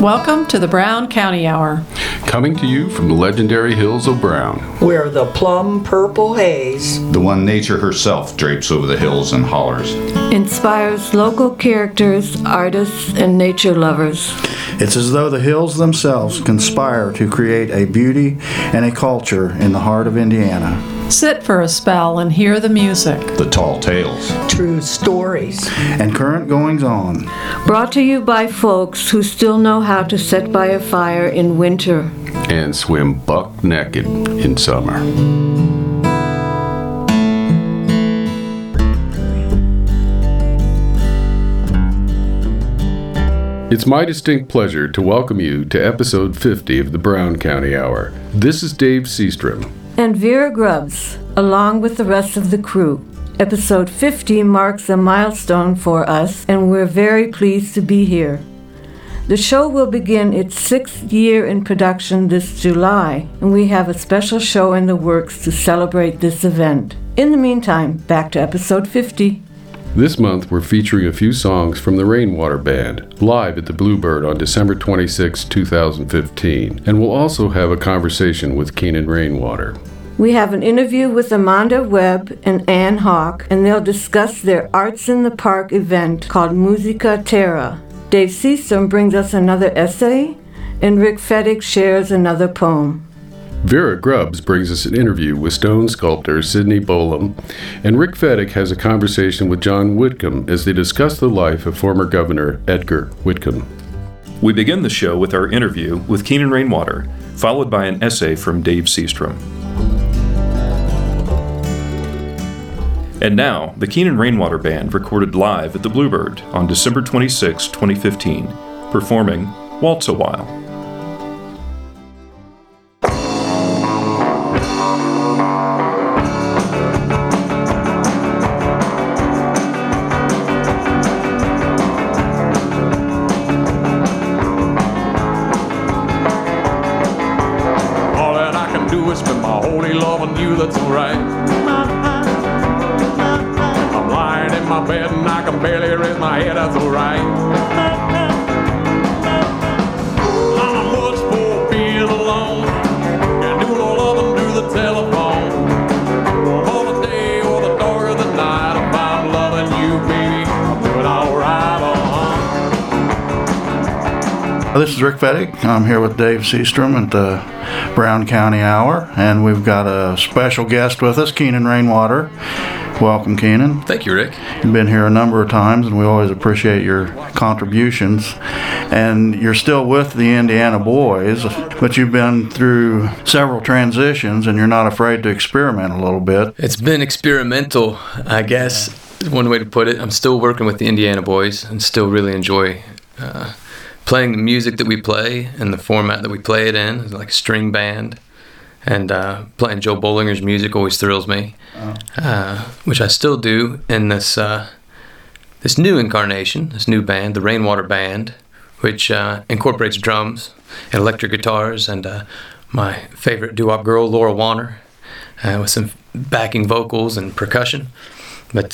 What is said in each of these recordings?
Welcome to the Brown County Hour. Coming to you from the legendary hills of Brown. Where the plum purple haze, the one nature herself drapes over the hills and hollers, inspires local characters, artists, and nature lovers. It's as though the hills themselves conspire to create a beauty and a culture in the heart of Indiana. Sit for a spell and hear the music, the tall tales, true stories, and current goings on. Brought to you by folks who still know how to set by a fire in winter and swim buck naked in summer. It's my distinct pleasure to welcome you to episode 50 of the Brown County Hour. This is Dave Seastrom and Vera Grubbs, along with the rest of the crew. Episode 50 marks a milestone for us, and we're very pleased to be here. The show will begin its sixth year in production this July, and we have a special show in the works to celebrate this event. In the meantime, back to episode 50. This month, we're featuring a few songs from the Rainwater Band, live at the Bluebird on December 26, 2015, and we'll also have a conversation with Keenan Rainwater. We have an interview with Amanda Webb and Anne Hawk, and they'll discuss their Arts in the Park event called Musica Terra. Dave Seastrom brings us another essay, and Rick Fettig shares another poem. Vera Grubbs brings us an interview with stone sculptor Sidney Bolam, and Rick Fettig has a conversation with John Whitcomb as they discuss the life of former Governor Edgar Whitcomb. We begin the show with our interview with Keenan Rainwater, followed by an essay from Dave Seastrom. And now, the Keenan Rainwater Band recorded live at the Bluebird on December 26, 2015, performing Waltz a While. Is Rick Fettig. I'm here with Dave Seastrom at the Brown County Hour, and we've got a special guest with us, Keenan Rainwater. Welcome, Keenan. Thank you, Rick. You've been here a number of times, and we always appreciate your contributions. And you're still with the Indiana Boys, but you've been through several transitions, and you're not afraid to experiment a little bit. It's been experimental, I guess. One way to put it. I'm still working with the Indiana Boys and still really enjoy uh, playing the music that we play and the format that we play it in, like a string band. And uh, playing Joe Bollinger's music always thrills me, oh. uh, which I still do in this uh, this new incarnation, this new band, the Rainwater Band, which uh, incorporates drums and electric guitars and uh, my favorite doo-wop girl, Laura Warner, uh, with some backing vocals and percussion. But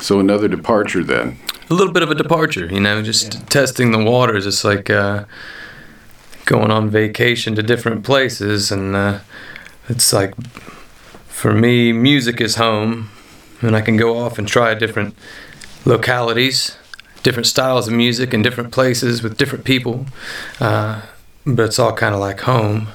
so another departure then a little bit of a departure, you know, just yeah. testing the waters. It's like uh, going on vacation to different places, and uh, it's like for me, music is home, and I can go off and try different localities, different styles of music in different places with different people, uh, but it's all kind of like home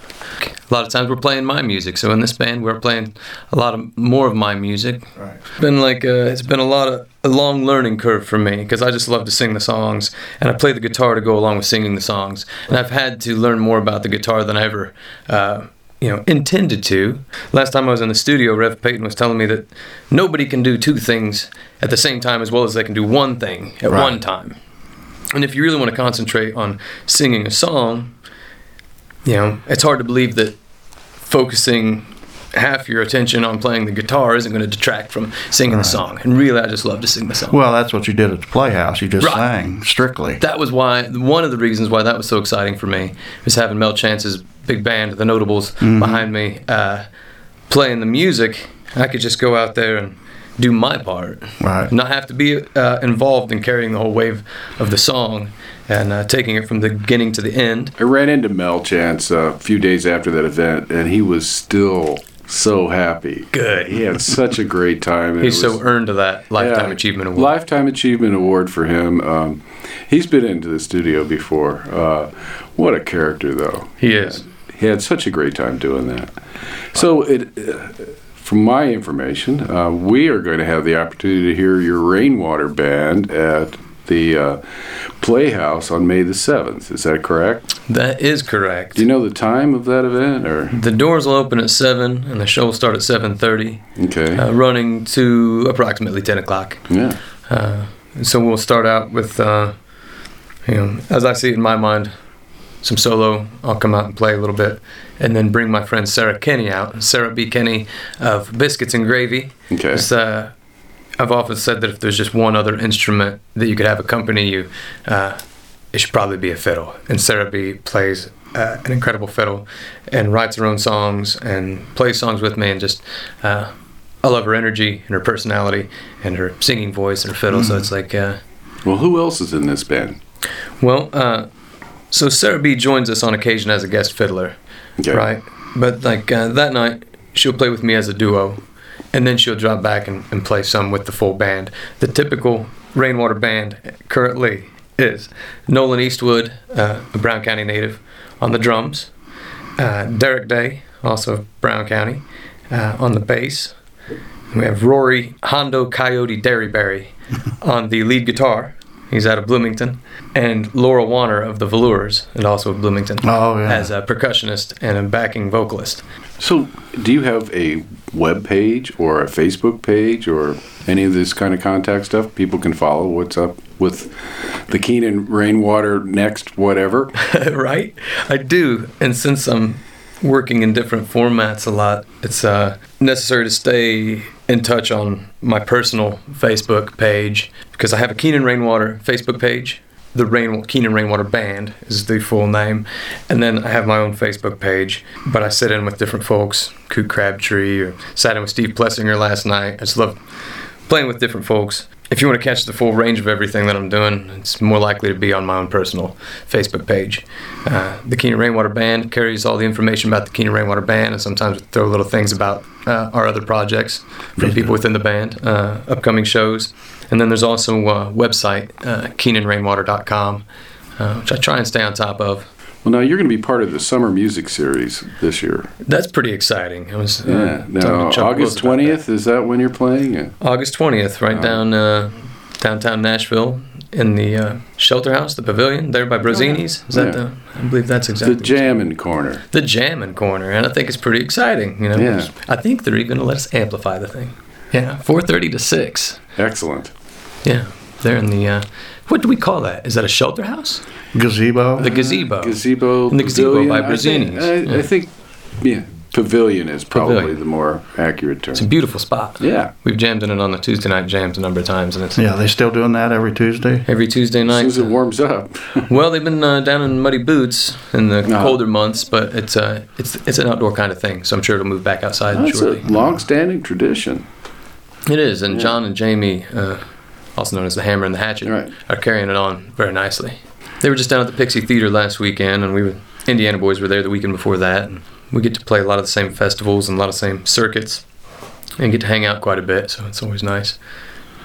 a lot of times we're playing my music. So in this band, we're playing a lot of more of my music. Right. It's been like a, it's been a lot of a long learning curve for me because I just love to sing the songs and I play the guitar to go along with singing the songs. And I've had to learn more about the guitar than I ever. Uh, you know, intended to. Last time I was in the studio, Rev Peyton was telling me that nobody can do two things at the same time as well as they can do one thing at right. one time. And if you really want to concentrate on singing a song, you know, it's hard to believe that focusing half your attention on playing the guitar isn't going to detract from singing right. the song. And really, I just love to sing the song. Well, that's what you did at the Playhouse. You just right. sang strictly. That was why one of the reasons why that was so exciting for me was having Mel Chance's big band, the Notables, mm-hmm. behind me, uh, playing the music. I could just go out there and do my part, right? Not have to be uh, involved in carrying the whole wave of the song and uh, taking it from the beginning to the end. I ran into Mel Chance a few days after that event, and he was still so happy. Good. He had such a great time. He's was- so earned that Lifetime Yeah, Achievement Award. Lifetime Achievement Award for him. Um, he's been into the studio before. Uh, what a character, though. He is. He had such a great time doing that. So, it, uh, from my information, uh, we are going to have the opportunity to hear your Rainwater Band at the uh, Playhouse on May the 7th. Is that correct? That is correct. Do you know the time of that event? Or The doors will open at seven, and the show will start at seven thirty, okay, uh, running to approximately ten o'clock. yeah, Uh, so we'll start out with, uh, you know, as I see it in my mind, some solo. I'll come out and play a little bit, and then bring my friend Sarah Kenny out. Sarah B. Kenny of Biscuits and Gravy. okay. It's, uh, I've often said that if there's just one other instrument that you could have accompany you, uh, it should probably be a fiddle. And Sarah B plays uh, an incredible fiddle and writes her own songs and plays songs with me. And just, uh, I love her energy and her personality and her singing voice and her fiddle. So it's like, uh, Well, who else is in this band? well, uh, so Sarah B joins us on occasion as a guest fiddler Okay. right? But like uh, that night, she'll play with me as a duo, and then she'll drop back and, and play some with the full band. The typical Rainwater band currently is Nolan Eastwood, uh, a Brown County native, on the drums, uh, Derek Day, also of Brown County, uh, on the bass. We have Rory Hondo Coyote Derryberry on the lead guitar. He's out of Bloomington. And Laura Warner of the Velours, and also of Bloomington Oh, yeah. as a percussionist and a backing vocalist. So, do you have a web page or a Facebook page or any of this kind of contact stuff people can follow? What's up with the Keenan Rainwater next whatever? right? I do. And since I'm working in different formats a lot, it's uh, necessary to stay in touch on my personal Facebook page because I have a Keenan Rainwater Facebook page. The Rain Keenan Rainwater Band is the full name, and then I have my own Facebook page. But I sit in with different folks, Coot Crabtree, or sat in with Steve Plessinger last night. I just love playing with different folks. If you want to catch the full range of everything that I'm doing, it's more likely to be on my own personal Facebook page. Uh, the Keenan Rainwater Band carries all the information about the Keenan Rainwater Band, and sometimes we throw little things about uh, our other projects from people within the band, uh, upcoming shows. And then there's also a website, uh, keenanrainwater.com, uh, which I try and stay on top of. Well, now you're going to be part of the summer music series this year. That's pretty exciting. I was uh, Yeah. Now, to August Wills about that. 20th, is that when you're playing? Uh, August 20th, right down uh, downtown Nashville in the uh, Shelter House, the Pavilion, there by Brozinni's. Is that Yeah. the? I believe that's exactly The exactly Jammin' Corner. the Jammin' Corner, and I think it's pretty exciting. You know, Yeah. I think they're even gonna let us amplify the thing. Yeah, 4:30 to six. Excellent. Yeah, they're in the. What do we call that? Is that a shelter house? Gazebo. The gazebo. Gazebo. In the gazebo pavilion, by I think- I, Yeah. I think, yeah, pavilion is probably Pavilion. the more accurate term. It's a beautiful spot. Yeah. We've jammed in it on the Tuesday night jams a number of times, and it's yeah, They're still doing that every Tuesday. every Tuesday As night. soon as it warms up. Well, they've been uh, down in muddy boots in the Uh-huh. colder months, but it's uh, it's it's an outdoor kind of thing, so I'm sure it'll move back outside That's shortly. a long-standing tradition. It is, and John and Jamie, uh, also known as the Hammer and the Hatchet, Right. are carrying it on very nicely. They were just down at the Pixie Theater last weekend, and we were Indiana boys were there the weekend before that. And we get to play a lot of the same festivals and a lot of the same circuits, and get to hang out quite a bit. So it's always nice.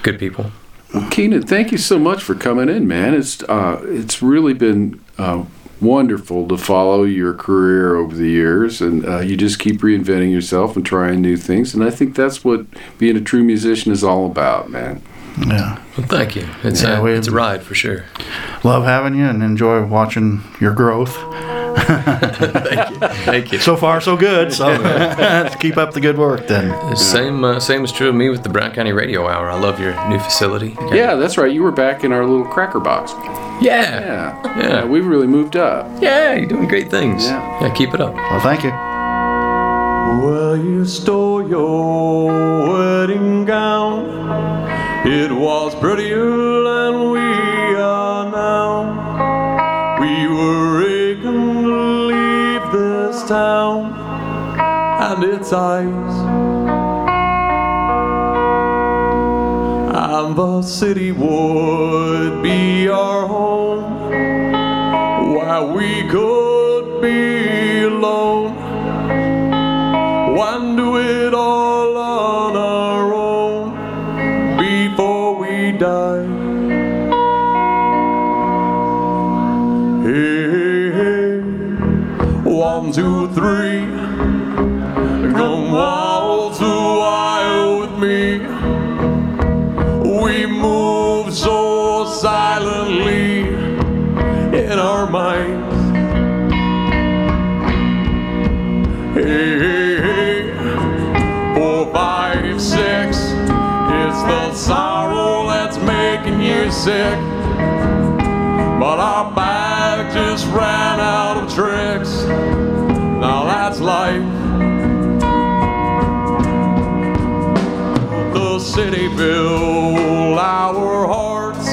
Good people. Well, Keenan, thank you so much for coming in, man. It's uh, it's really been uh, wonderful to follow your career over the years, and uh, you just keep reinventing yourself and trying new things. And I think that's what being a true musician is all about, man. Yeah. Well, thank you. It's Yeah, uh, we- it's a ride for sure. Love having you and enjoy watching your growth. Thank you. Thank you. So far, so good. So keep up the good work then. Same, uh, same is true of me with the Brown County Radio Hour. I love your new facility. Yeah, that's right. You were back in our little cracker box. yeah, Yeah, Yeah. we've really moved up. yeah. You're doing great things. Yeah. yeah keep it up. Well, thank you. Well, you stole your wedding gown. It was prettier than we are now. We were aching to leave this town and its eyes. And the city would be our home. where we could be alone. One do it three. Come waltz a while with me. We move so silently in our minds. Hey, hey, hey. Four, five, six. It's the sorrow that's making you sick. But our bag just ran out of tricks. That's life. The city built our hearts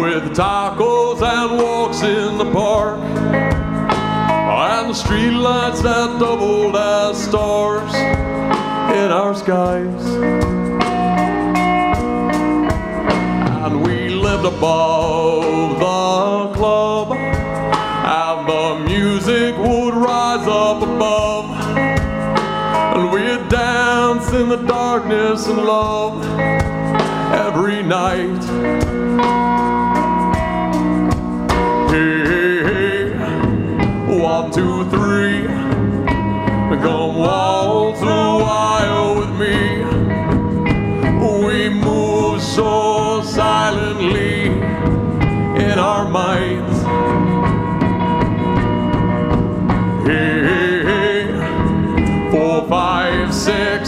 with tacos and walks in the park. And the streetlights that doubled as stars in our skies. And we lived above the darkness and love every night. Hey, hey, hey. One, two, three. Come waltz a while with me. We move so silently in our minds. Hey, hey, hey. Four, five, six.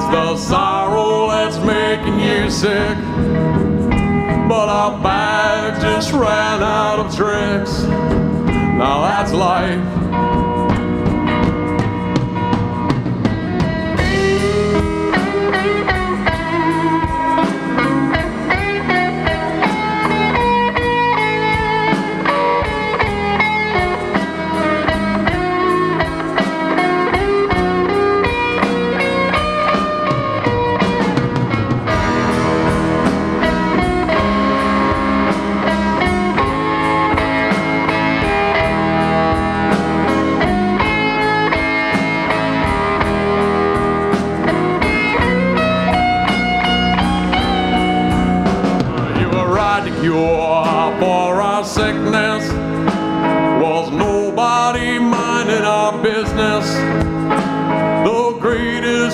It's the sorrow that's making you sick. But our bag just ran out of tricks. Now that's life.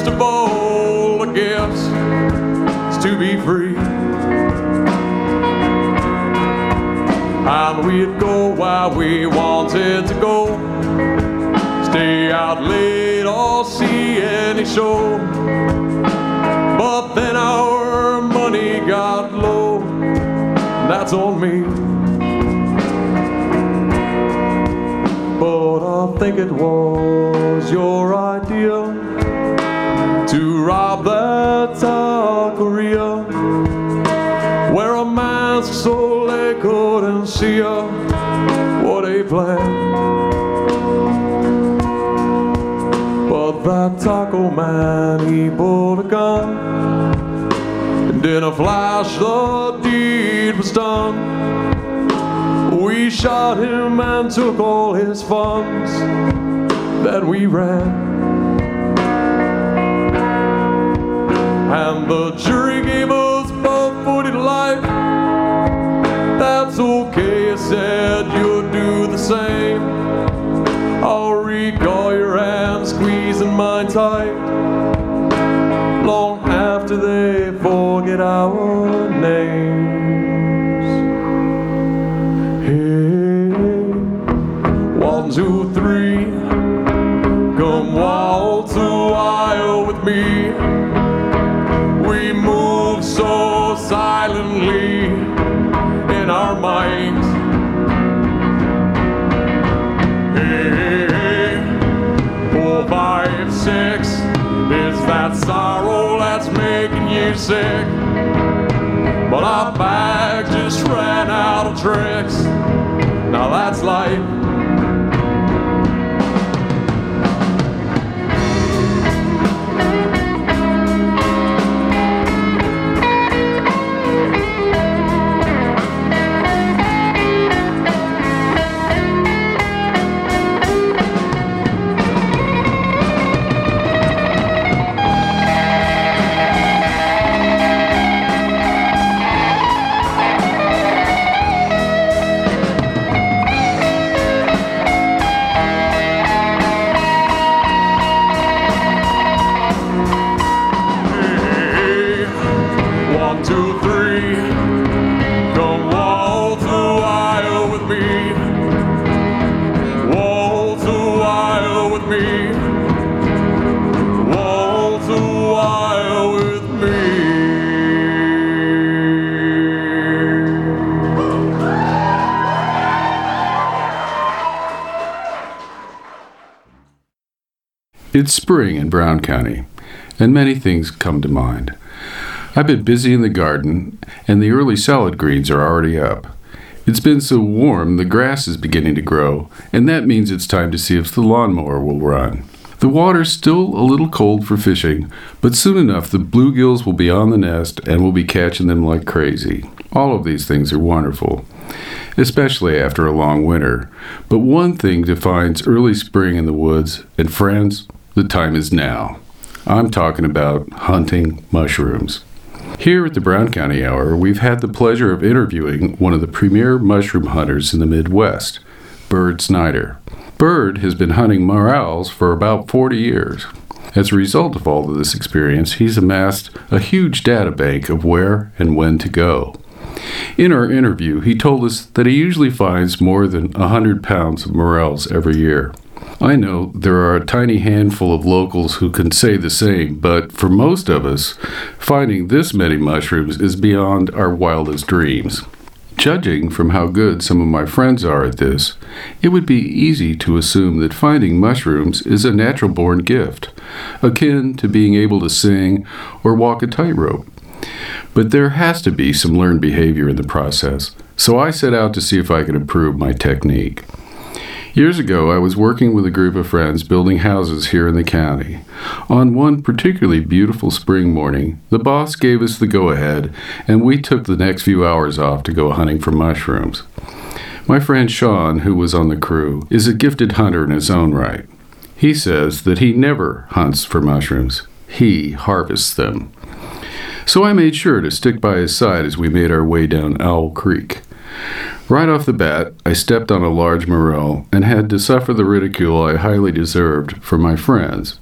All the gifts is to be free. And we'd go where we wanted to go. Stay out late or see any show. But then our money got low. That's on me. But I think it was your idea taco man, he pulled a gun. And in a flash, the deed was done. We shot him and took all his funds. Then we ran. And the jury gave us both footed life. That's okay, you said you'd do the same. Long after they forget our that sorrow that's making you sick. But our bag just ran out of tricks. Now that's life. It's spring in Brown County, and many things come to mind. I've been busy in the garden, and the early salad greens are already up. It's been so warm, the grass is beginning to grow, and that means it's time to see if the lawnmower will run. The water's still a little cold for fishing, but soon enough the bluegills will be on the nest and we'll be catching them like crazy. All of these things are wonderful, especially after a long winter. But one thing defines early spring in the woods, and friends, the time is now. I'm talking about hunting mushrooms. Here at the Brown County Hour, we've had the pleasure of interviewing one of the premier mushroom hunters in the Midwest, Bird Snyder. Bird has been hunting morels for about 40 years. As a result of all of this experience, he's amassed a huge data bank of where and when to go. In our interview, he told us that he usually finds more than 100 pounds of morels every year. I know there are a tiny handful of locals who can say the same, but for most of us, finding this many mushrooms is beyond our wildest dreams. Judging from how good some of my friends are at this, it would be easy to assume that finding mushrooms is a natural born gift, akin to being able to sing or walk a tightrope. But there has to be some learned behavior in the process, so I set out to see if I could improve my technique. Years ago, I was working with a group of friends building houses here in the county. On one particularly beautiful spring morning, the boss gave us the go ahead, and we took the next few hours off to go hunting for mushrooms. My friend Sean, who was on the crew, is a gifted hunter in his own right. He says that he never hunts for mushrooms, he harvests them. So I made sure to stick by his side as we made our way down Owl Creek. Right off the bat, I stepped on a large morel and had to suffer the ridicule I highly deserved from my friends.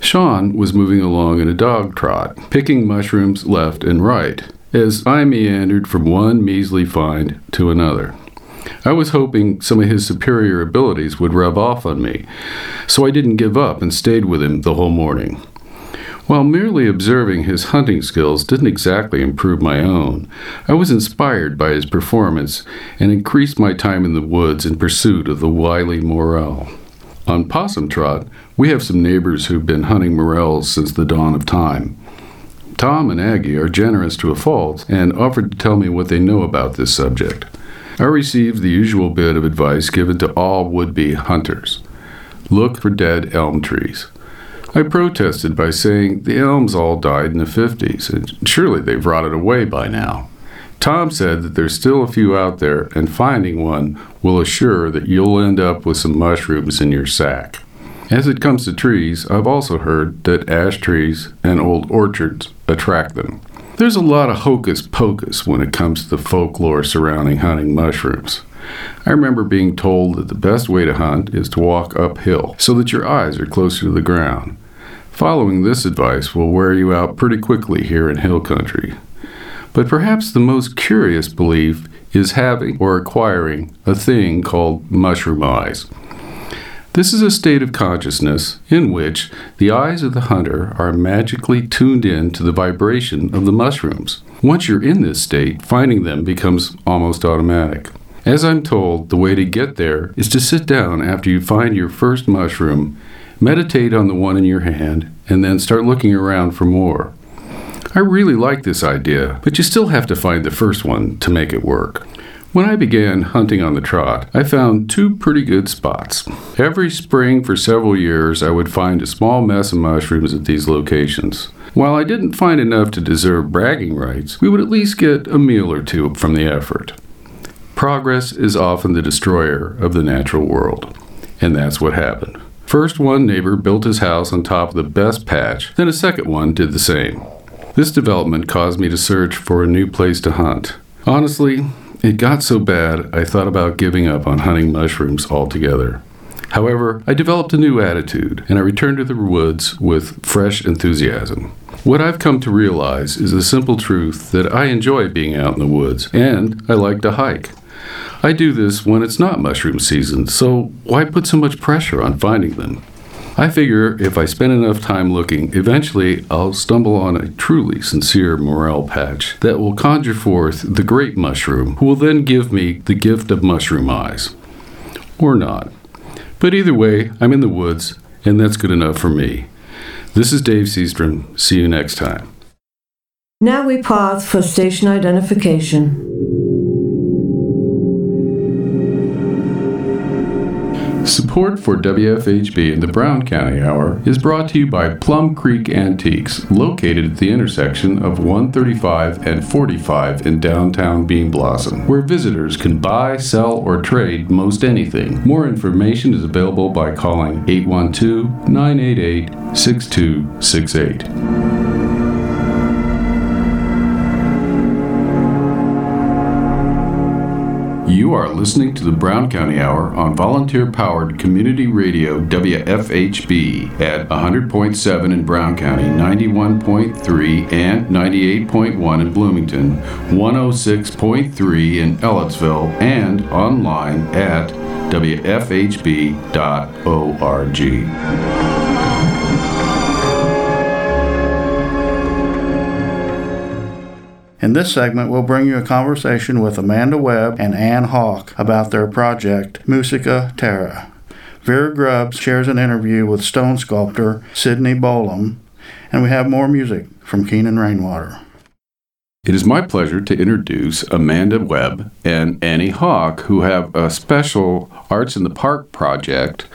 Sean was moving along in a dog trot, picking mushrooms left and right, as I meandered from one measly find to another. I was hoping some of his superior abilities would rub off on me, so I didn't give up and stayed with him the whole morning. While merely observing his hunting skills didn't exactly improve my own, I was inspired by his performance and increased my time in the woods in pursuit of the wily morel. On Possum Trot, we have some neighbors who've been hunting morels since the dawn of time. Tom and Aggie are generous to a fault and offered to tell me what they know about this subject. I received the usual bit of advice given to all would be hunters look for dead elm trees. I protested by saying the elms all died in the 50s, and surely they've rotted away by now. Tom said that there's still a few out there, and finding one will assure that you'll end up with some mushrooms in your sack. As it comes to trees, I've also heard that ash trees and old orchards attract them. There's a lot of hocus pocus when it comes to the folklore surrounding hunting mushrooms. I remember being told that the best way to hunt is to walk uphill so that your eyes are closer to the ground. Following this advice will wear you out pretty quickly here in hill country. But perhaps the most curious belief is having or acquiring a thing called mushroom eyes. This is a state of consciousness in which the eyes of the hunter are magically tuned in to the vibration of the mushrooms. Once you're in this state, finding them becomes almost automatic. As I'm told, the way to get there is to sit down after you find your first mushroom meditate on the one in your hand, and then start looking around for more. I really like this idea, but you still have to find the first one to make it work. When I began hunting on the trot, I found two pretty good spots. Every spring for several years, I would find a small mess of mushrooms at these locations. While I didn't find enough to deserve bragging rights, we would at least get a meal or two from the effort. Progress is often the destroyer of the natural world, and that's what happened. First, one neighbor built his house on top of the best patch, then a second one did the same. This development caused me to search for a new place to hunt. Honestly, it got so bad I thought about giving up on hunting mushrooms altogether. However, I developed a new attitude and I returned to the woods with fresh enthusiasm. What I've come to realize is the simple truth that I enjoy being out in the woods and I like to hike. I do this when it's not mushroom season, so why put so much pressure on finding them? I figure if I spend enough time looking, eventually I'll stumble on a truly sincere morel patch that will conjure forth the great mushroom, who will then give me the gift of mushroom eyes. Or not. But either way, I'm in the woods, and that's good enough for me. This is Dave Seastrom. See you next time. Now we pause for station identification. Support for WFHB and the Brown County Hour is brought to you by Plum Creek Antiques, located at the intersection of 135 and 45 in downtown Bean Blossom, where visitors can buy, sell, or trade most anything. More information is available by calling 812 988 6268. You are listening to the Brown County Hour on volunteer powered community radio WFHB at 100.7 in Brown County, 91.3 and 98.1 in Bloomington, 106.3 in Ellettsville, and online at WFHB.org. In this segment, we'll bring you a conversation with Amanda Webb and Anne Hawk about their project, Musica Terra. Vera Grubbs shares an interview with stone sculptor Sidney Bolam, and we have more music from Keenan Rainwater. It is my pleasure to introduce Amanda Webb and Annie Hawk, who have a special Arts in the Park project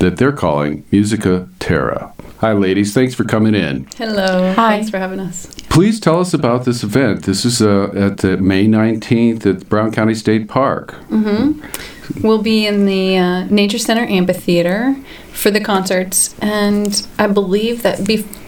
that they're calling Musica Terra. Hi, ladies. Thanks for coming in. Hello. Hi. Thanks for having us. Please tell us about this event. This is uh, at uh, May 19th at Brown County State Park. Mm-hmm. We'll be in the uh, Nature Center Amphitheater for the concerts, and I believe that before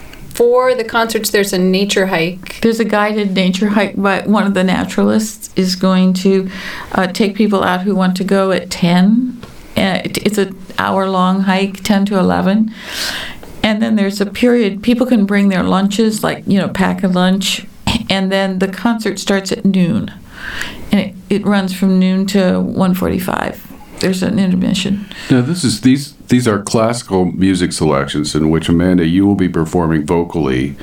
the concerts, there's a nature hike. There's a guided nature hike, but one of the naturalists is going to uh, take people out who want to go at 10. Uh, it's an hour long hike, 10 to 11. And then there's a period, people can bring their lunches, like, you know, pack a lunch. And then the concert starts at noon. And it, it runs from noon to 1:45. There's an intermission. Now, this is these these are classical music selections in which Amanda you will be performing vocally,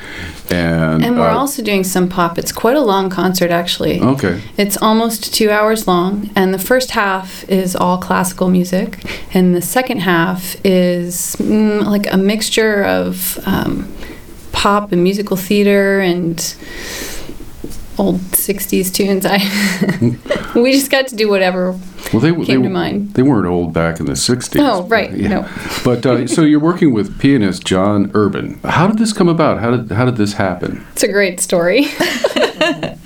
and And we're uh, also doing some pop. It's quite a long concert, actually. okay. It's almost two hours long, and the first half is all classical music, and the second half is mm, like a mixture of um, pop and musical theater and old 60s tunes. I we just got to do whatever Well, they came they, to mind. they weren't old back in the '60s. Oh, right, but, no. But uh, so you're working with pianist John Urban. How did this come about? How did how did this happen? It's a great story.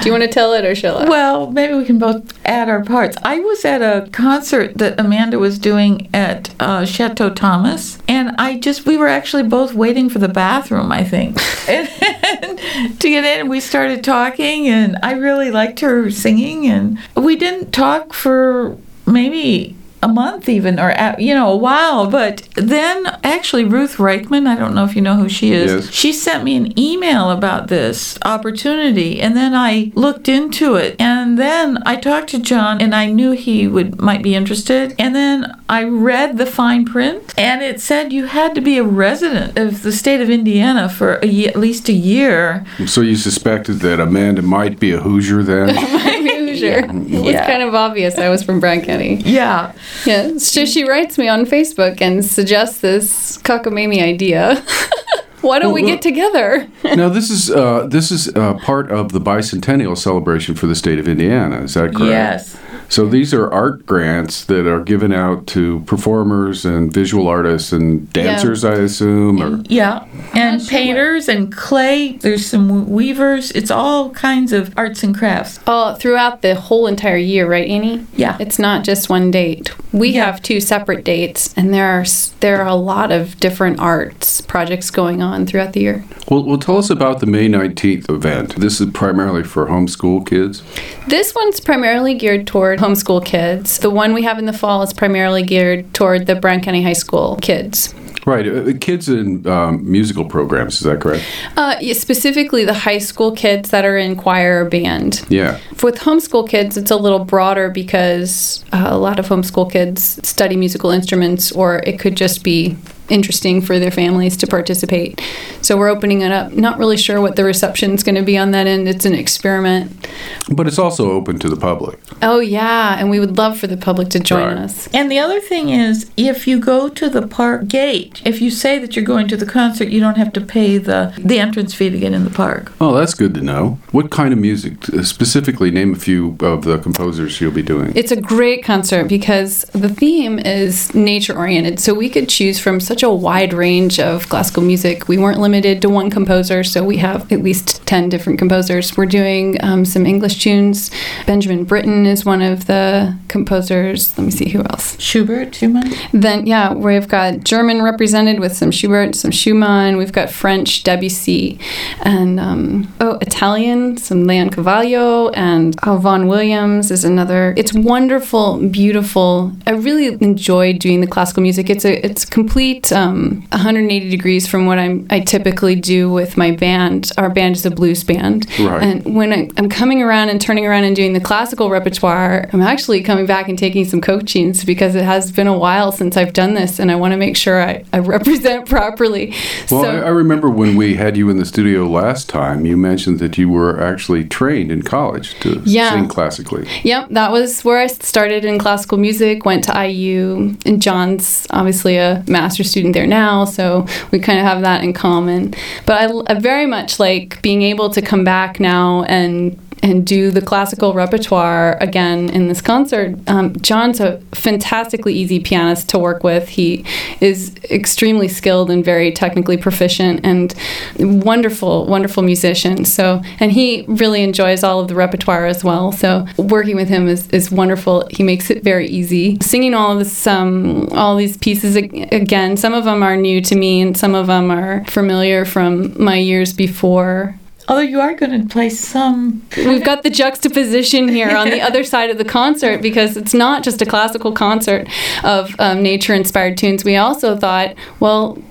do you want to tell it or shall I? Well, maybe we can both add our parts. I was at a concert that Amanda was doing at uh, Chateau Thomas, and I just, we were actually both waiting for the bathroom, I think, and to get in. We started talking, and I really liked her singing, and we didn't talk for maybe a month even or you know a while but then actually ruth reichman i don't know if you know who she is Yes. she sent me an email about this opportunity and then i looked into it and then i talked to john and i knew he would might be interested and then i read the fine print and it said you had to be a resident of the state of indiana for a ye- at least a year So you suspected that Amanda might be a Hoosier then? I'm a Hoosier. It was kind of obvious I was from Brown County. yeah Yeah, so she writes me on Facebook and suggests this cockamamie idea. Why don't we get together? now this is uh, this is uh, part of the bicentennial celebration for the state of Indiana. Is that correct? yes So these are art grants that are given out to performers and visual artists and dancers, I assume. Or Yeah, and painters and clay. There's some weavers. It's all kinds of arts and crafts. All throughout the whole entire year, right, Annie? Yeah. It's not just one date. We Yeah. have two separate dates, and there are there are a lot of different arts projects going on throughout the year. Well, well, tell us about the May nineteenth event. This is primarily for homeschool kids. This one's primarily geared toward homeschool kids. The one we have in the fall is primarily geared toward the Brown County High School kids. Right, uh, kids in um, musical programs. Is that correct? Uh, yeah, specifically the high school kids that are in choir or band. Yeah. With homeschool kids, it's a little broader because uh, a lot of homeschool kids study musical instruments, or it could just be interesting for their families to participate. So we're opening it up. Not really sure what the reception is going to be on that end. It's an experiment. But it's also open to the public. Oh yeah, and we would love for the public to join Right. us. And the other thing is, if you go to the park gate, if you say that you're going to the concert, you don't have to pay the, the entrance fee to get in the park. Oh, that's good to know. What kind of music? Specifically, name a few of the composers you'll be doing. It's a great concert because the theme is nature oriented. So we could choose from such a wide range of classical music. We weren't limited to one composer, so we have at least 10 different composers. We're doing um, some English tunes. Benjamin Britten is one of the composers. Let me see who else. Schubert, Schumann? Then, yeah, we've got German represented with some Schubert, some Schumann. We've got French, Debussy, and um, oh, Italian, some Leoncavallo, and oh, Vaughan Williams is another. It's wonderful, beautiful. I really enjoy doing the classical music. It's a it's complete um, 180 degrees from what I'm I typically do with my band. Our band is a blues band, Right. and when I, I'm coming around and turning around and doing the classical repertoire, I'm actually coming back and taking some coachings because it has been a while since I've done this, and I want to make sure I, I represent properly. Well, so, I, I remember when we had you in the studio last time, you mentioned that you were actually trained in college to Yeah. sing classically. Yep, that was where I started in classical music. Went to IU, and John's obviously a master's student there now, so we kind of have that in common. But I, I very much like being able to come back now and and do the classical repertoire again in this concert. Um, John's a fantastically easy pianist to work with. He is extremely skilled and very technically proficient and wonderful, wonderful musician. So, and he really enjoys all of the repertoire as well. So, working with him is, is wonderful. He makes it very easy. Singing all this, um, all these pieces again. Some of them are new to me, and some of them are familiar from my years before. Although you are going to play some. We've got the juxtaposition here on the other side of the concert because it's not just a classical concert of um, nature inspired tunes. We also thought, well,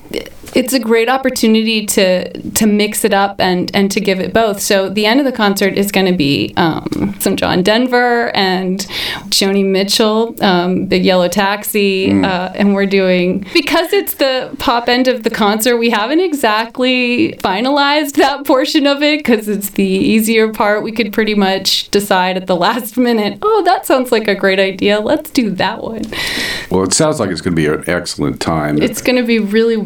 it's a great opportunity to to mix it up and and to give it both. So the end of the concert is going to be um, some John Denver and Joni Mitchell, um, Big Yellow Taxi, uh, and we're doing because it's the pop end of the concert. We haven't exactly finalized that portion of it because it's the easier part. We could pretty much decide at the last minute. Oh, that sounds like a great idea. Let's do that one. Well, it sounds like it's going to be an excellent time. It's going to be really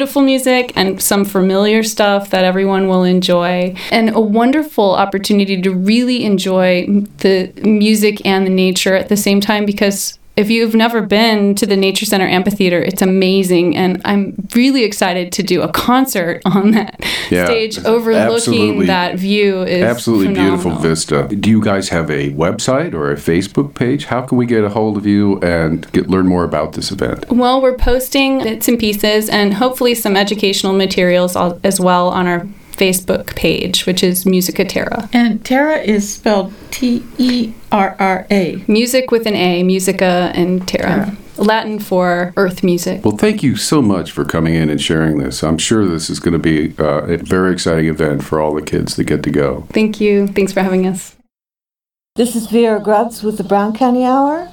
beautiful music and some familiar stuff that everyone will enjoy, and a wonderful opportunity to really enjoy the music and the nature at the same time because. If you've never mm-hmm. been to the Nature Center Amphitheater, it's amazing, and I'm really excited to do a concert on that Yeah, stage overlooking absolutely- that view. Is Absolutely beautiful vista. Do you guys have a website or a Facebook page? How can we get a hold of you and get learn more about this event? Well, we're posting bits and pieces and hopefully some educational materials as well on our Facebook page, which is Musica Terra. And Terra is spelled T E R R A. Music with an A, Musica and Terra. Latin for earth music. Well, thank you so much for coming in and sharing this. I'm sure this is going to be uh, a very exciting event for all the kids that get to go. Thank you. Thanks for having us. This is Vera Grubbs with the Brown County Hour.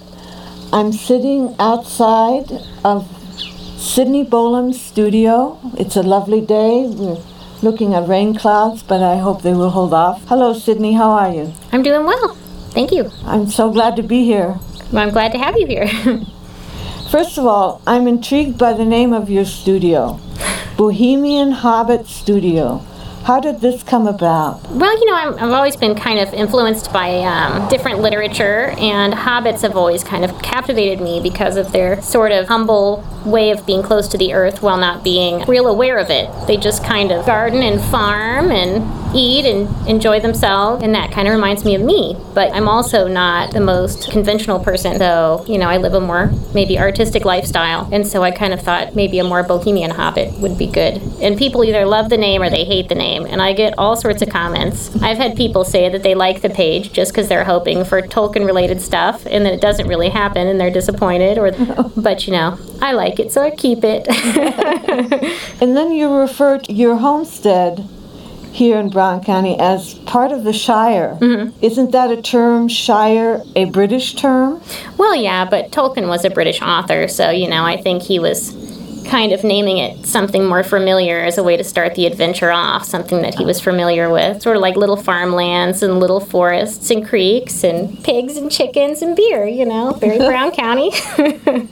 I'm sitting outside of Sidney Bolam's studio. It's a lovely day. We're looking at rain clouds, but I hope they will hold off. Hello, Sidney. How are you? I'm doing well. Thank you. I'm so glad to be here. Well, I'm glad to have you here. First of all, I'm intrigued by the name of your studio Bohemian Hobbit Studio. How did this come about? well, you know, I'm, I've always been kind of influenced by um, different literature, and hobbits have always kind of captivated me because of their sort of humble way of being close to the earth while not being real aware of it. They just kind of garden and farm and eat and enjoy themselves, and that kind of reminds me of me. But I'm also not the most conventional person, though, you know, I live a more maybe artistic lifestyle, and so I kind of thought maybe a more bohemian hobbit would be good. And people either love the name or they hate the name, and I get all sorts of comments. I've had people say that they like the page just because they're hoping for Tolkien related stuff, and then it doesn't really happen, and they're disappointed. Or, but you know, I like it, so I keep it. And then you refer to your homestead here in Brown County as part of the Shire. Mm-hmm. Isn't that a term, Shire, a British term? Well, yeah, but Tolkien was a British author, so you know, I think he was kind of naming it something more familiar as a way to start the adventure off, something that he was familiar with. Sort of like little farmlands and little forests and creeks and pigs and chickens and beer, you know, very Brown County.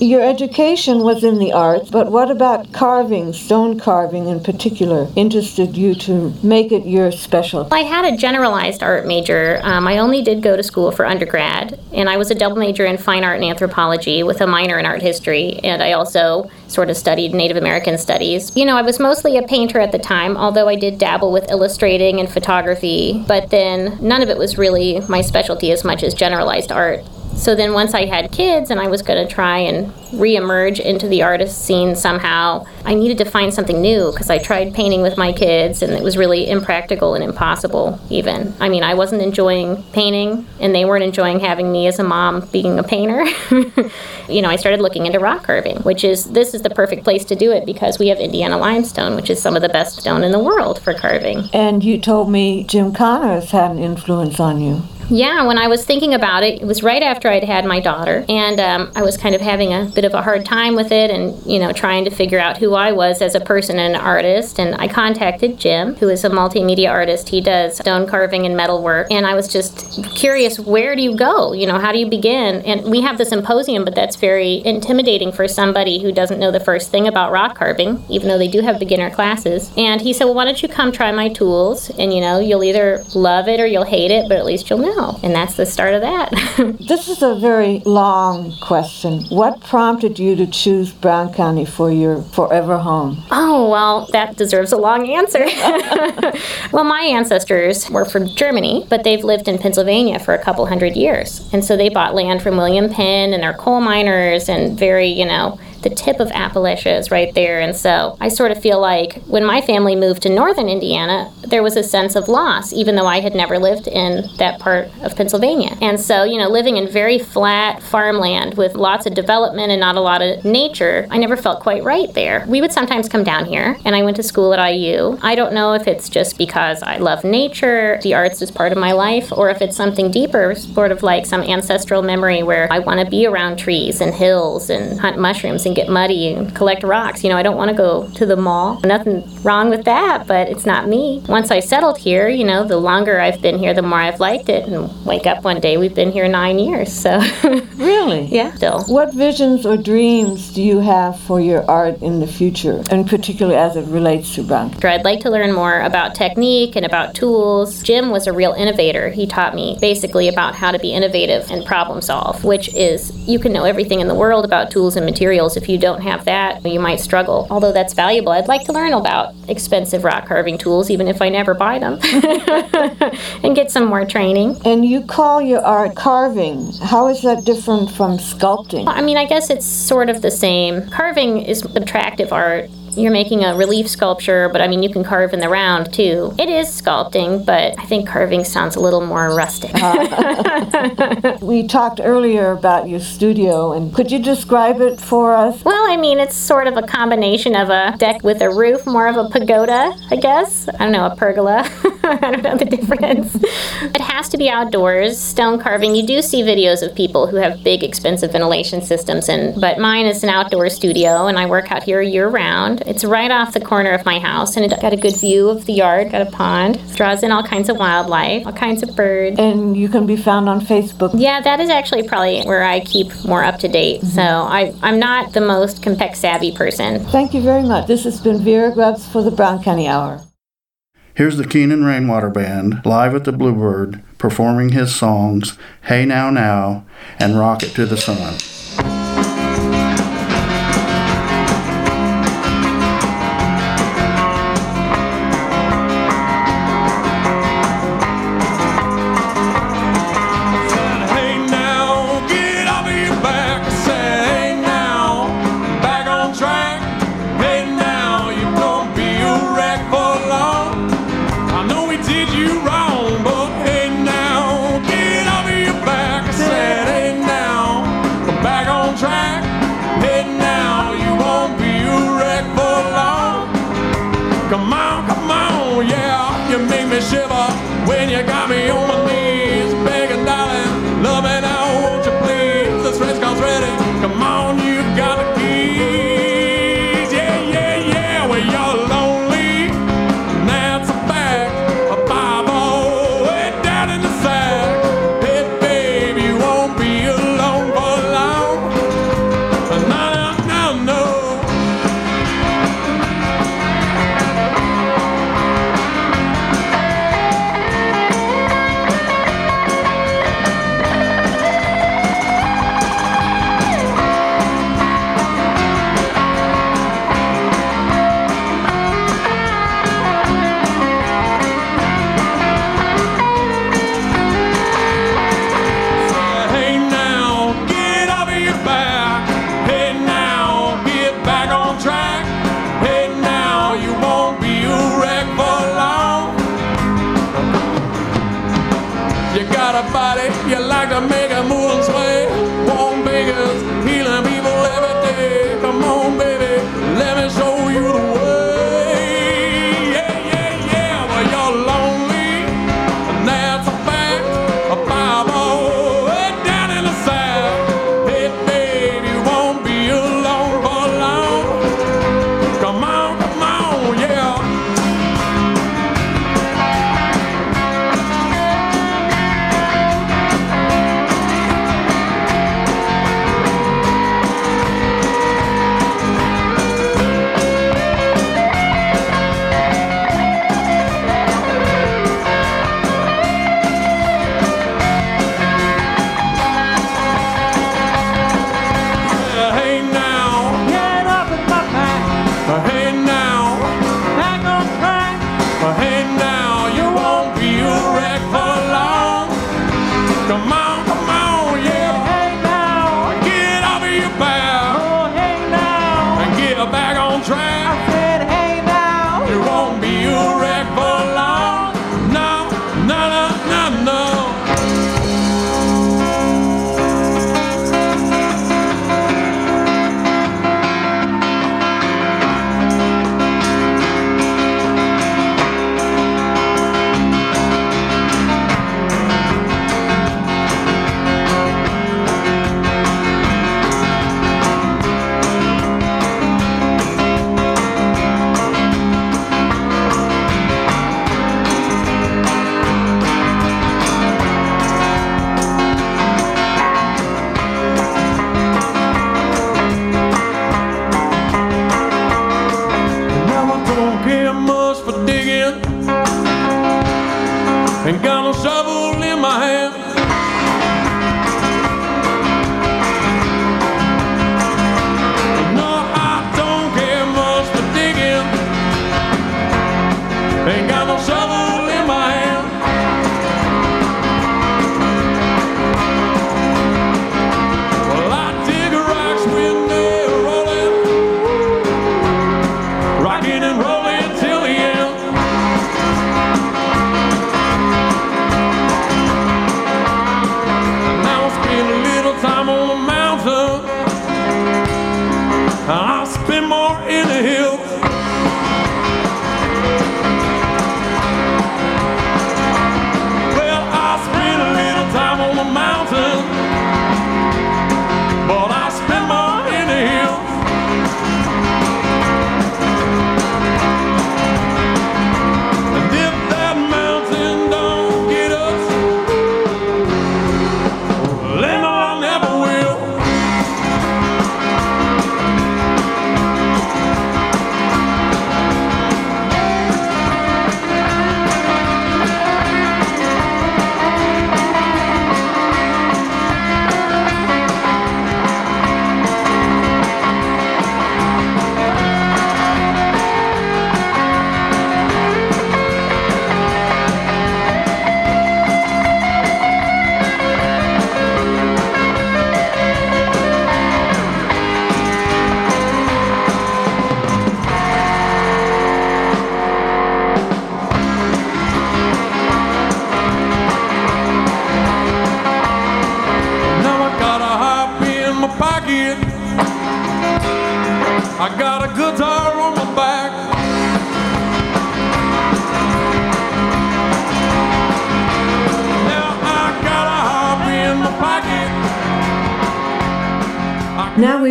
Your education was in the arts, but what about carving, stone carving in particular, interested you to make it your specialty? I had a generalized art major. Um, I only did go to school for undergrad, and I was a double major in fine art and anthropology with a minor in art history, and I also sort of studied Native American studies. You know, I was mostly a painter at the time, although I did dabble with illustrating and photography, but then none of it was really my specialty as much as generalized art. So then once I had kids and I was going to try and reemerge into the artist scene somehow, I needed to find something new because I tried painting with my kids and it was really impractical and impossible even. I mean, I wasn't enjoying painting and they weren't enjoying having me as a mom being a painter. you know, I started looking into rock carving, which is this is the perfect place to do it because we have Indiana limestone, which is some of the best stone in the world for carving. And you told me Jim Connors had an influence on you. Yeah, when I was thinking about it, it was right after I'd had my daughter, and um, I was kind of having a bit of a hard time with it, and you know, trying to figure out who I was as a person and an artist. And I contacted Jim, who is a multimedia artist. He does stone carving and metal work, and I was just curious, where do you go? You know, how do you begin? And we have the symposium, but that's very intimidating for somebody who doesn't know the first thing about rock carving, even though they do have beginner classes. And he said, well, why don't you come try my tools, and you know, you'll either love it or you'll hate it, but at least you'll know. And that's the start of that. this is a very long question. What prompted you to choose Brown County for your forever home? Oh, well, that deserves a long answer. well, my ancestors were from Germany, but they've lived in Pennsylvania for a couple hundred years. And so they bought land from William Penn and they're coal miners and very, you know, the tip of Appalachia is right there. And so I sort of feel like when my family moved to northern Indiana, there was a sense of loss, even though I had never lived in that part of Pennsylvania. And so, you know, living in very flat farmland with lots of development and not a lot of nature, I never felt quite right there. We would sometimes come down here, and I went to school at IU. I don't know if it's just because I love nature, the arts is part of my life, or if it's something deeper, sort of like some ancestral memory where I want to be around trees and hills and hunt mushrooms and get muddy and collect rocks. You know, I don't want to go to the mall. Nothing wrong with that, but it's not me. Once I settled here, you know, the longer I've been here, the more I've liked it. And wake up one day, we've been here nine years. So, really? yeah, still. What visions or dreams do you have for your art in the future, and particularly as it relates to Brown? I'd like to learn more about technique and about tools. Jim was a real innovator. He taught me basically about how to be innovative and problem solve, which is you can know everything in the world about tools and materials if you don't have that, you might struggle. Although that's valuable, I'd like to learn about expensive rock carving tools, even if I never buy them, and get some more training. And you call your art carving. How is that different from sculpting? I mean, I guess it's sort of the same. Carving is abstractive art you're making a relief sculpture, but I mean, you can carve in the round too. It is sculpting, but I think carving sounds a little more rustic. we talked earlier about your studio, and could you describe it for us? Well, I mean, it's sort of a combination of a deck with a roof, more of a pagoda, I guess. I don't know, a pergola. I don't know the difference. It has to be outdoors. Stone carving, you do see videos of people who have big, expensive ventilation systems, and but mine is an outdoor studio, and I work out here year round. It's right off the corner of my house, and it got a good view of the yard, got a pond, draws in all kinds of wildlife, all kinds of birds. And you can be found on Facebook. Yeah, that is actually probably where I keep more up to date. Mm-hmm. So I, I'm not the most Complex savvy person. Thank you very much. This has been Vera Grubbs for the Brown County Hour. Here's the Kenan Rainwater Band live at the Bluebird performing his songs Hey Now Now and Rocket to the Sun.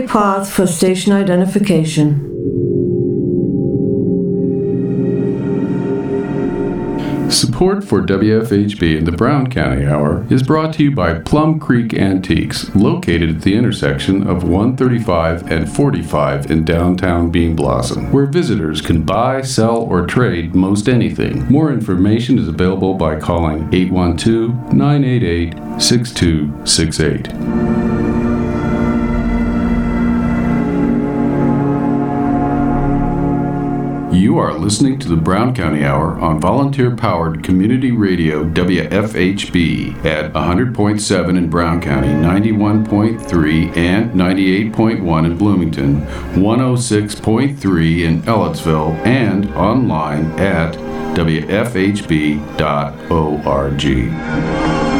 path for station identification. Support for WFHB in the Brown County Hour is brought to you by Plum Creek Antiques, located at the intersection of 135 and 45 in downtown Bean Blossom, where visitors can buy, sell, or trade most anything. More information is available by calling 812 988 6268. You are listening to the Brown County Hour on volunteer powered community radio WFHB at 100.7 in Brown County, 91.3 and 98.1 in Bloomington, 106.3 in Ellettsville, and online at WFHB.org.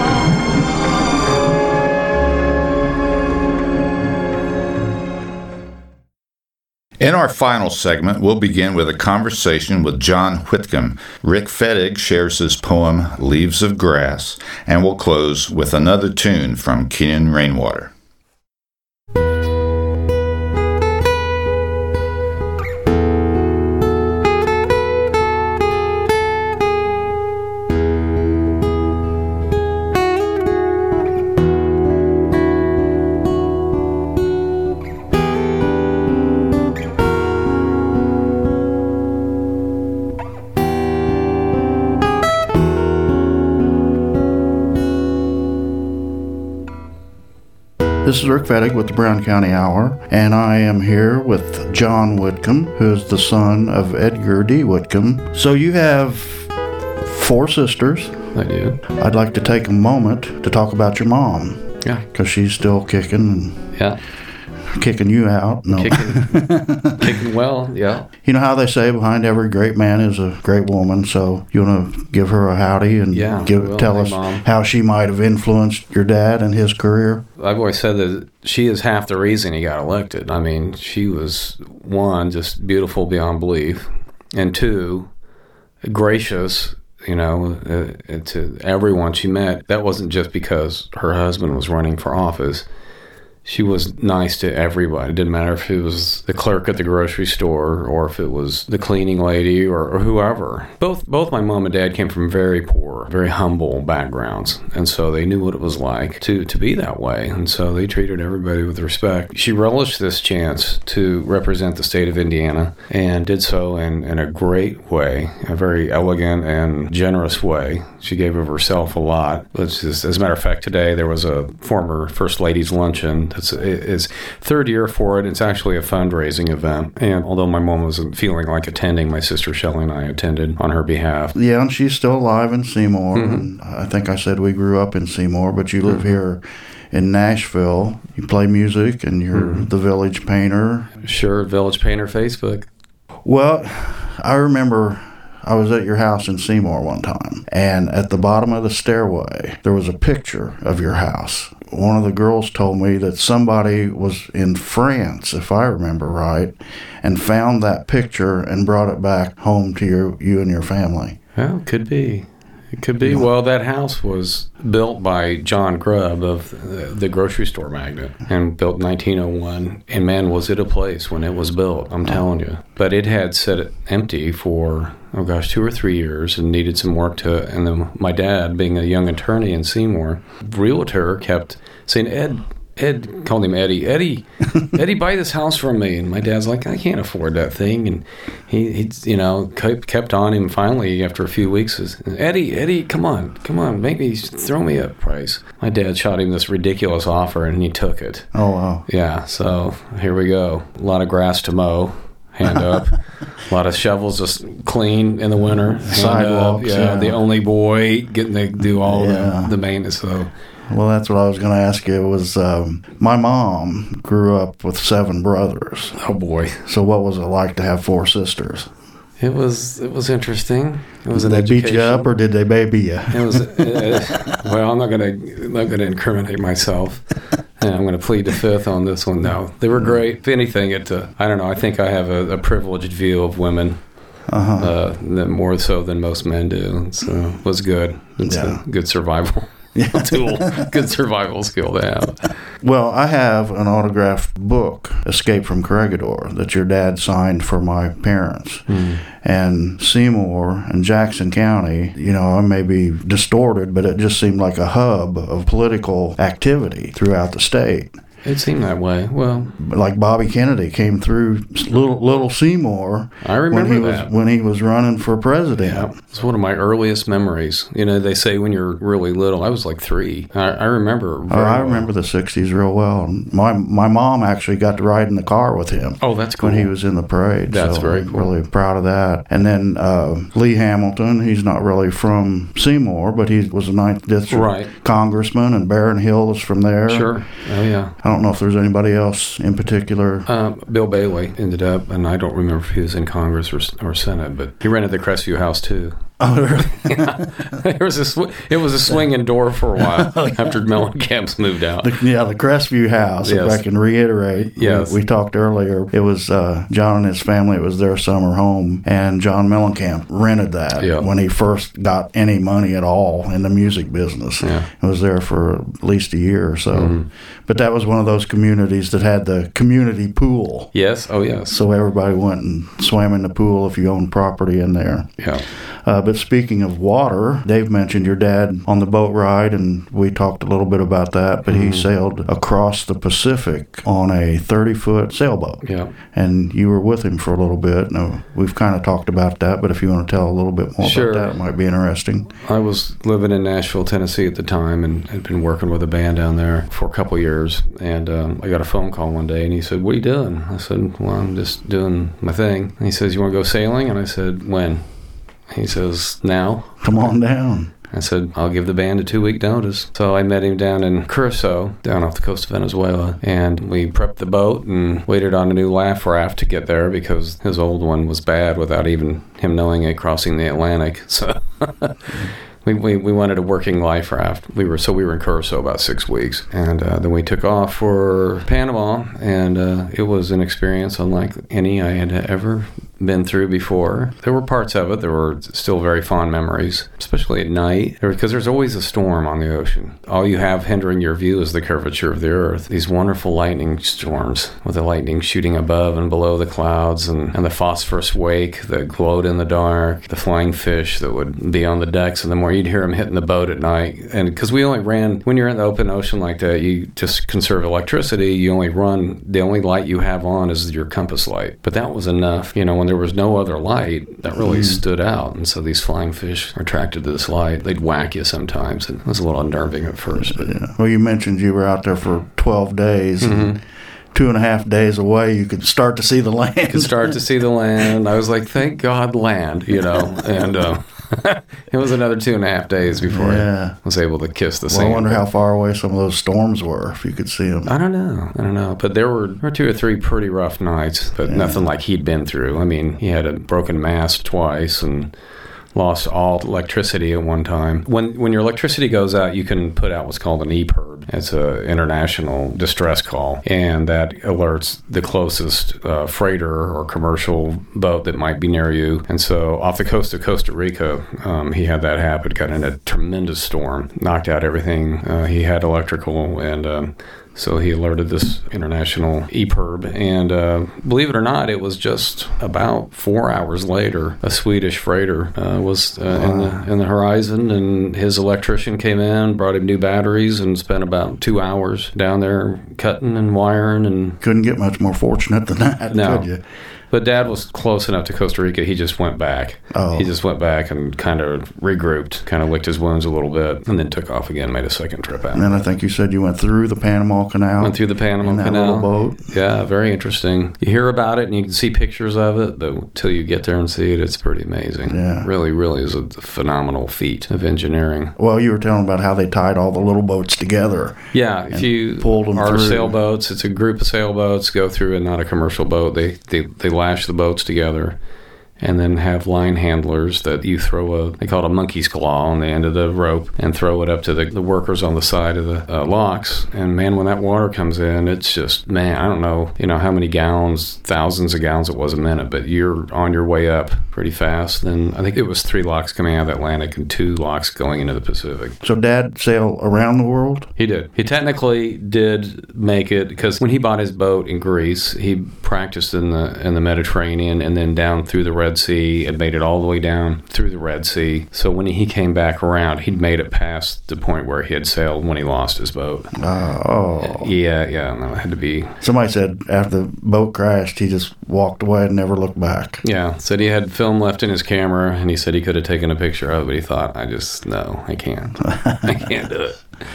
In our final segment, we'll begin with a conversation with John Whitcomb. Rick Fettig shares his poem Leaves of Grass, and we'll close with another tune from Kenan Rainwater. This is Rick Fettig with the Brown County Hour, and I am here with John Whitcomb, who is the son of Edgar D. Whitcomb. So you have four sisters. I do. I'd like to take a moment to talk about your mom. Yeah. Because she's still kicking Yeah. Kicking you out. No. Kicking, kicking well. Yeah. You know how they say behind every great man is a great woman. So you want to give her a howdy and Yeah, give, will. tell Hey, us Mom. how she might have influenced your dad and his career. I've always said that she is half the reason he got elected. I mean, she was one, just beautiful beyond belief, and two, gracious. You know, uh, to everyone she met. That wasn't just because her husband was running for office. She was nice to everybody. It didn't matter if it was the clerk at the grocery store or if it was the cleaning lady or, or whoever. Both both my mom and dad came from very poor, very humble backgrounds, and so they knew what it was like to to be that way. And so they treated everybody with respect. She relished this chance to represent the state of Indiana and did so in, in a great way, a very elegant and generous way. She gave of herself a lot. As a matter of fact, today there was a former First Lady's luncheon. It's, it's third year for it. It's actually a fundraising event. And although my mom wasn't feeling like attending, my sister Shelley and I attended on her behalf. Yeah, and she's still alive in Seymour. Mhm. And I think I said we grew up in Seymour, but you live Mhm. here in Nashville. You play music, and you're Mhm. the village painter. Sure, Village Painter Facebook. Well, I remember I was at your house in Seymour one time, and at the bottom of the stairway, there was a picture of your house. One of the girls told me that somebody was in France, if I remember right, and found that picture and brought it back home to your, you and your family. Well, could be. It could be. Well, that house was built by John Grubb of the, grocery store magnet and built in 1901. And man, was it a place when it was built, I'm telling you. But it had set empty for, oh gosh, two or three years and needed some work to. And then my dad, being a young attorney in Seymour, realtor kept saying, Ed, Ed called him Eddie. Eddie, Eddie, buy this house from me. And my dad's like, I can't afford that thing. And he, he you know, kept, kept on him. Finally, after a few weeks, is Eddie, Eddie, come on, come on, make me throw me a price. My dad shot him this ridiculous offer, and he took it. Oh, wow. Yeah, so here we go. A lot of grass to mow. Hand up. a lot of shovels just clean in the winter. Up. Sidewalks, Yeah, yeah. the only boy getting to do all Yeah. the, the maintenance. So Well, that's what I was going to ask you. Was um, my mom grew up with seven brothers. Oh boy! So what was it like to have four sisters? It was it was interesting. It was Did they beat you up or did they baby you? It was uh, well. I'm not gonna not gonna incriminate myself. And I'm going to plead the fifth on this one. No, they were great. If anything, it uh, I don't know. I think I have a, a privileged view of women, Uh-huh. uh, that more so than most men do. So it was good. It's Yeah. a good survival tool. Good survival skill to have. Well, I have an autographed book, Escape from Corregidor, that your dad signed for my parents. Hmm. And Seymour and Jackson County, you know, I may be distorted, but it just seemed like a hub of political activity throughout the state. It seemed that way. Well, Like Bobby Kennedy came through little little Seymour. I remember when he that. was when he was running for president. It's one of my earliest memories. You know, they say when you're really little. I was like three. I, I remember. Oh, I well. remember the '60s real well. My my mom actually got to ride in the car with him. Oh, that's When he was in the parade. That's so very cool. Really proud of that. And then uh, Lee Hamilton. He's not really from Seymour, but he was a ninth district Right. congressman, and Baron Hill is from there. Sure. Oh yeah. I don't know if there's anybody else in particular. Um, Bill Bailey ended up, and I don't remember if he was in Congress or, or Senate, but he rented the Crestview House too. Oh, really? there was a sw- it was a swinging door for a while after Mellencamp's moved out. The, yeah, the Crestview house. If Yes. I can reiterate, we- Yes. we, talked earlier. It was uh, John and his family. It was their summer home, and John Mellencamp rented that Yeah. when he first got any money at all in the music business. Yeah. It was there for at least a year or so. Mhm. But that was one of those communities that had the community pool. Yes. Oh, yes. So everybody went and swam in the pool if you owned property in there. Yeah. Uh, but speaking of water, Dave mentioned your dad on the boat ride, and we talked a little bit about that. But he sailed across the Pacific on a 30 foot sailboat. Yeah. And you were with him for a little bit. Now, we've kind of talked about that, but if you want to tell a little bit more Sure. about that, it might be interesting. I was living in Nashville, Tennessee at the time, and had been working with a band down there for a couple years. And um, I got a phone call one day, and he said, "What are you doing?" I said, "Well, I'm just doing my thing." And he says, "You want to go sailing?" And I said, "When?" He says, "Now." Come on down. I said, I'll give the band a two week notice. So I met him down in Curacao, down off the coast of Venezuela, and we prepped the boat and waited on a new laugh raft to get there because his old one was bad without even him knowing it crossing the Atlantic. So. We, we, we wanted a working life raft. We were so we were in Curacao about six weeks, and uh, then we took off for Panama, and uh, it was an experience unlike any I had ever been through before. There were parts of it that were still very fond memories, especially at night, because there's always a storm on the ocean. All you have hindering your view is the curvature of the earth. These wonderful lightning storms with the lightning shooting above and below the clouds, and, and the phosphorus wake that glowed in the dark, the flying fish that would be on the decks, and the more you'd hear them hitting the boat at night. And because we only ran, when you're in the open ocean like that, you just conserve electricity. You only run, the only light you have on is your compass light. But that was enough. You know, when there was no other light, that really Mm. stood out. And so these flying fish are attracted to this light. They'd whack you sometimes. And it was a little unnerving at first. But Yeah. Well, you mentioned you were out there for 12 days. Mm-hmm. And two and a half days away, you could start to see the land. You could start to see the land. I was like, thank God, land, you know. And uh, it was another two and a half days before Yeah. I was able to kiss the Well, I wonder how far away some of those storms were, if you could see them. I don't know. I don't know. But there were, there were two or three pretty rough nights, but nothing like he'd been through. I mean, he had a broken mast twice and lost all electricity at one time. When when your electricity goes out, you can put out what's called an EPIRB. It's an international distress call, and that alerts the closest uh, freighter or commercial boat that might be near you. And so, off the coast of Costa Rica, um, he had that happen. Got in a tremendous storm, knocked out everything. Uh, he had electrical and. Um, so he alerted this international EPIRB, and uh, believe it or not, it was just about four hours later. A Swedish freighter uh, was uh, in, the, in the horizon, and his electrician came in, brought him new batteries, and spent about two hours down there cutting and wiring. And Couldn't get much more fortunate than that, no, could you? But Dad was close enough to Costa Rica. He just went back. Oh. He just went back and kind of regrouped, kind of licked his wounds a little bit, and then took off again. Made a second trip out. And then I think you said you went through the Panama Canal. Went through the Panama in that Canal. little boat. Yeah, very interesting. You hear about it and you can see pictures of it, but until you get there and see it, it's pretty amazing. Yeah. Really, really is a phenomenal feat of engineering. Well, you were telling about how they tied all the little boats together. Yeah, if you pulled 'em are through. sailboats, it's a group of sailboats go through and not a commercial boat. They, they they lash the boats together and then have line handlers that you throw a they call it a monkey's claw on the end of the rope and throw it up to the, the workers on the side of the uh, locks and man when that water comes in it's just man i don't know you know how many gallons thousands of gallons it was a minute but you're on your way up pretty fast then i think it was three locks coming out of the atlantic and two locks going into the pacific So Dad sail around the world? he did. He technically did make it because when he bought his boat in Greece, he practiced in the in the Mediterranean and then down through the Red Sea and made it all the way down through the Red Sea. So when he came back around, he'd made it past the point where he had sailed when he lost his boat. Oh. Yeah, yeah, no, it had to be. Somebody said after the boat crashed, he just walked away and never looked back. Yeah, said he had film left in his camera, and he said he could have taken a picture of it, but he thought, I just no, I can't, I can't do it.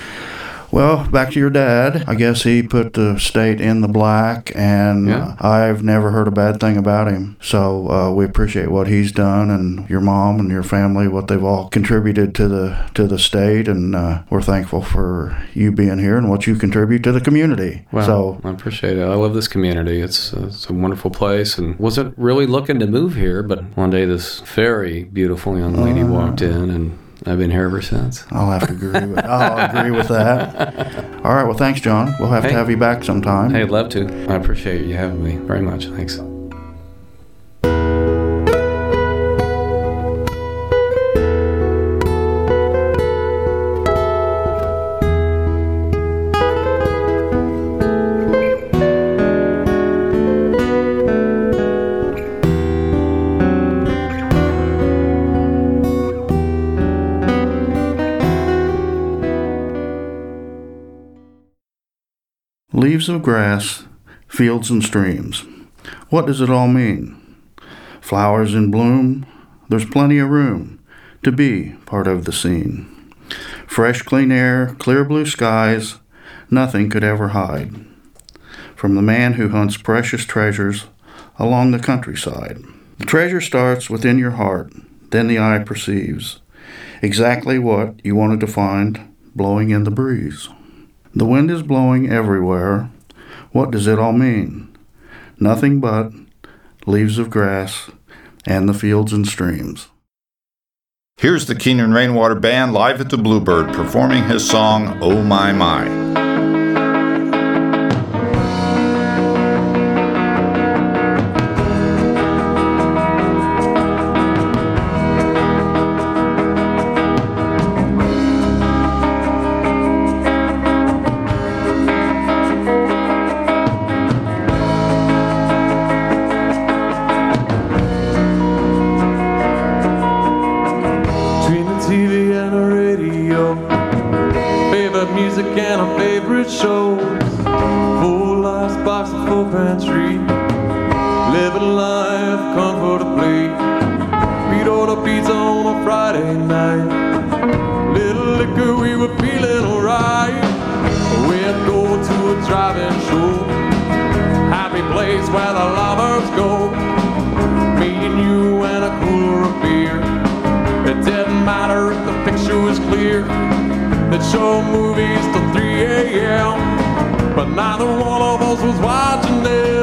Well, back to your dad. I guess he put the state in the black, and Yeah. I've never heard a bad thing about him. So uh, we appreciate what he's done, and your mom and your family, what they've all contributed to the to the state, and uh, we're thankful for you being here and what you contribute to the community. Well, so I appreciate it. I love this community. It's, uh, it's a wonderful place, and wasn't really looking to move here, but one day this very beautiful young lady Uh. walked in, and I've been here ever since. I'll have to agree with I'll agree with that. All right. Well, thanks, John. We'll have Hey. to have you back sometime. Hey, I'd love to. I appreciate you having me very much. Thanks. Leaves of grass, fields and streams. What does it all mean? Flowers in bloom, there's plenty of room to be part of the scene. Fresh, clean air, clear blue skies, nothing could ever hide from the man who hunts precious treasures along the countryside. The treasure starts within your heart, then the eye perceives exactly what you wanted to find blowing in the breeze. The wind is blowing everywhere. What does it all mean? Nothing but leaves of grass and the fields and streams. Here's the Kenan Rainwater Band live at the Bluebird performing his song Oh My My. A drive-in show, happy place where the lovers go. Me and you and a cooler of beer. It didn't matter if the picture was clear. They'd show movies till 3 a.m. But neither one of us was watching them.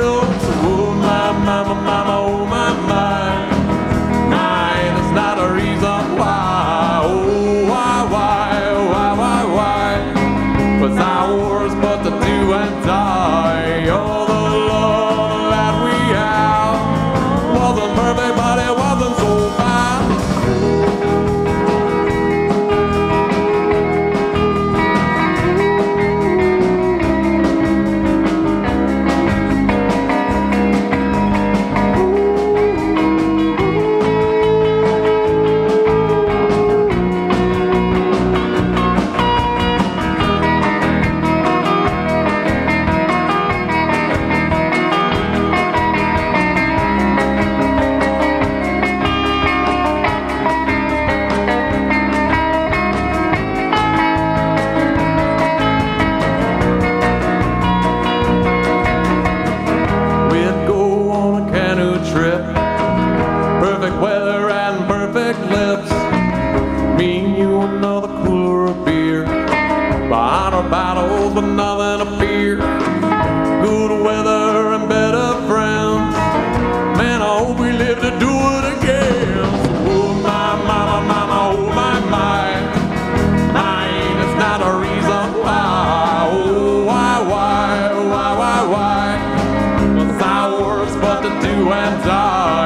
To do and die.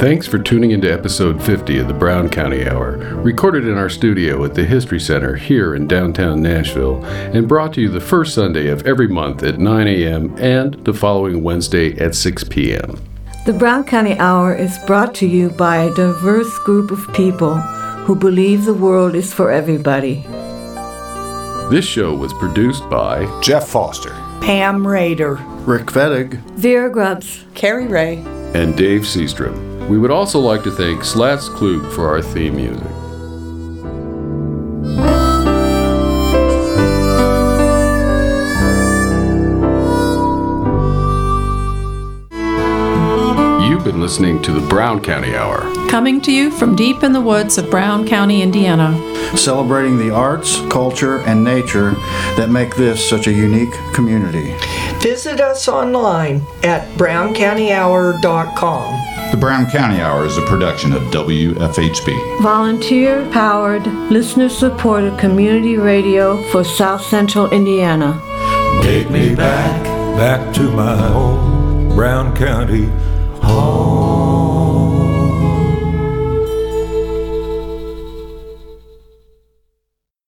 Thanks for tuning into episode 50 of the Brown County Hour, recorded in our studio at the History Center here in downtown Nashville, and brought to you the first Sunday of every month at 9 a.m. and the following Wednesday at 6 p.m. The Brown County Hour is brought to you by a diverse group of people who believe the world is for everybody. This show was produced by Jeff Foster, Pam Rader, Rick Fettig, Vera Grubbs, Carrie Ray. and Dave Seastrom. We would also like to thank Slats Klug for our theme music. You've listening to the Brown County Hour. Coming to you from deep in the woods of Brown County, Indiana. celebrating the arts, culture, and nature that make this such a unique community. Visit us online at browncountyhour.com. The Brown County Hour is a production of WFHB. volunteer powered, listener supported community radio for South Central Indiana. Take me back, back to my home, Brown County home.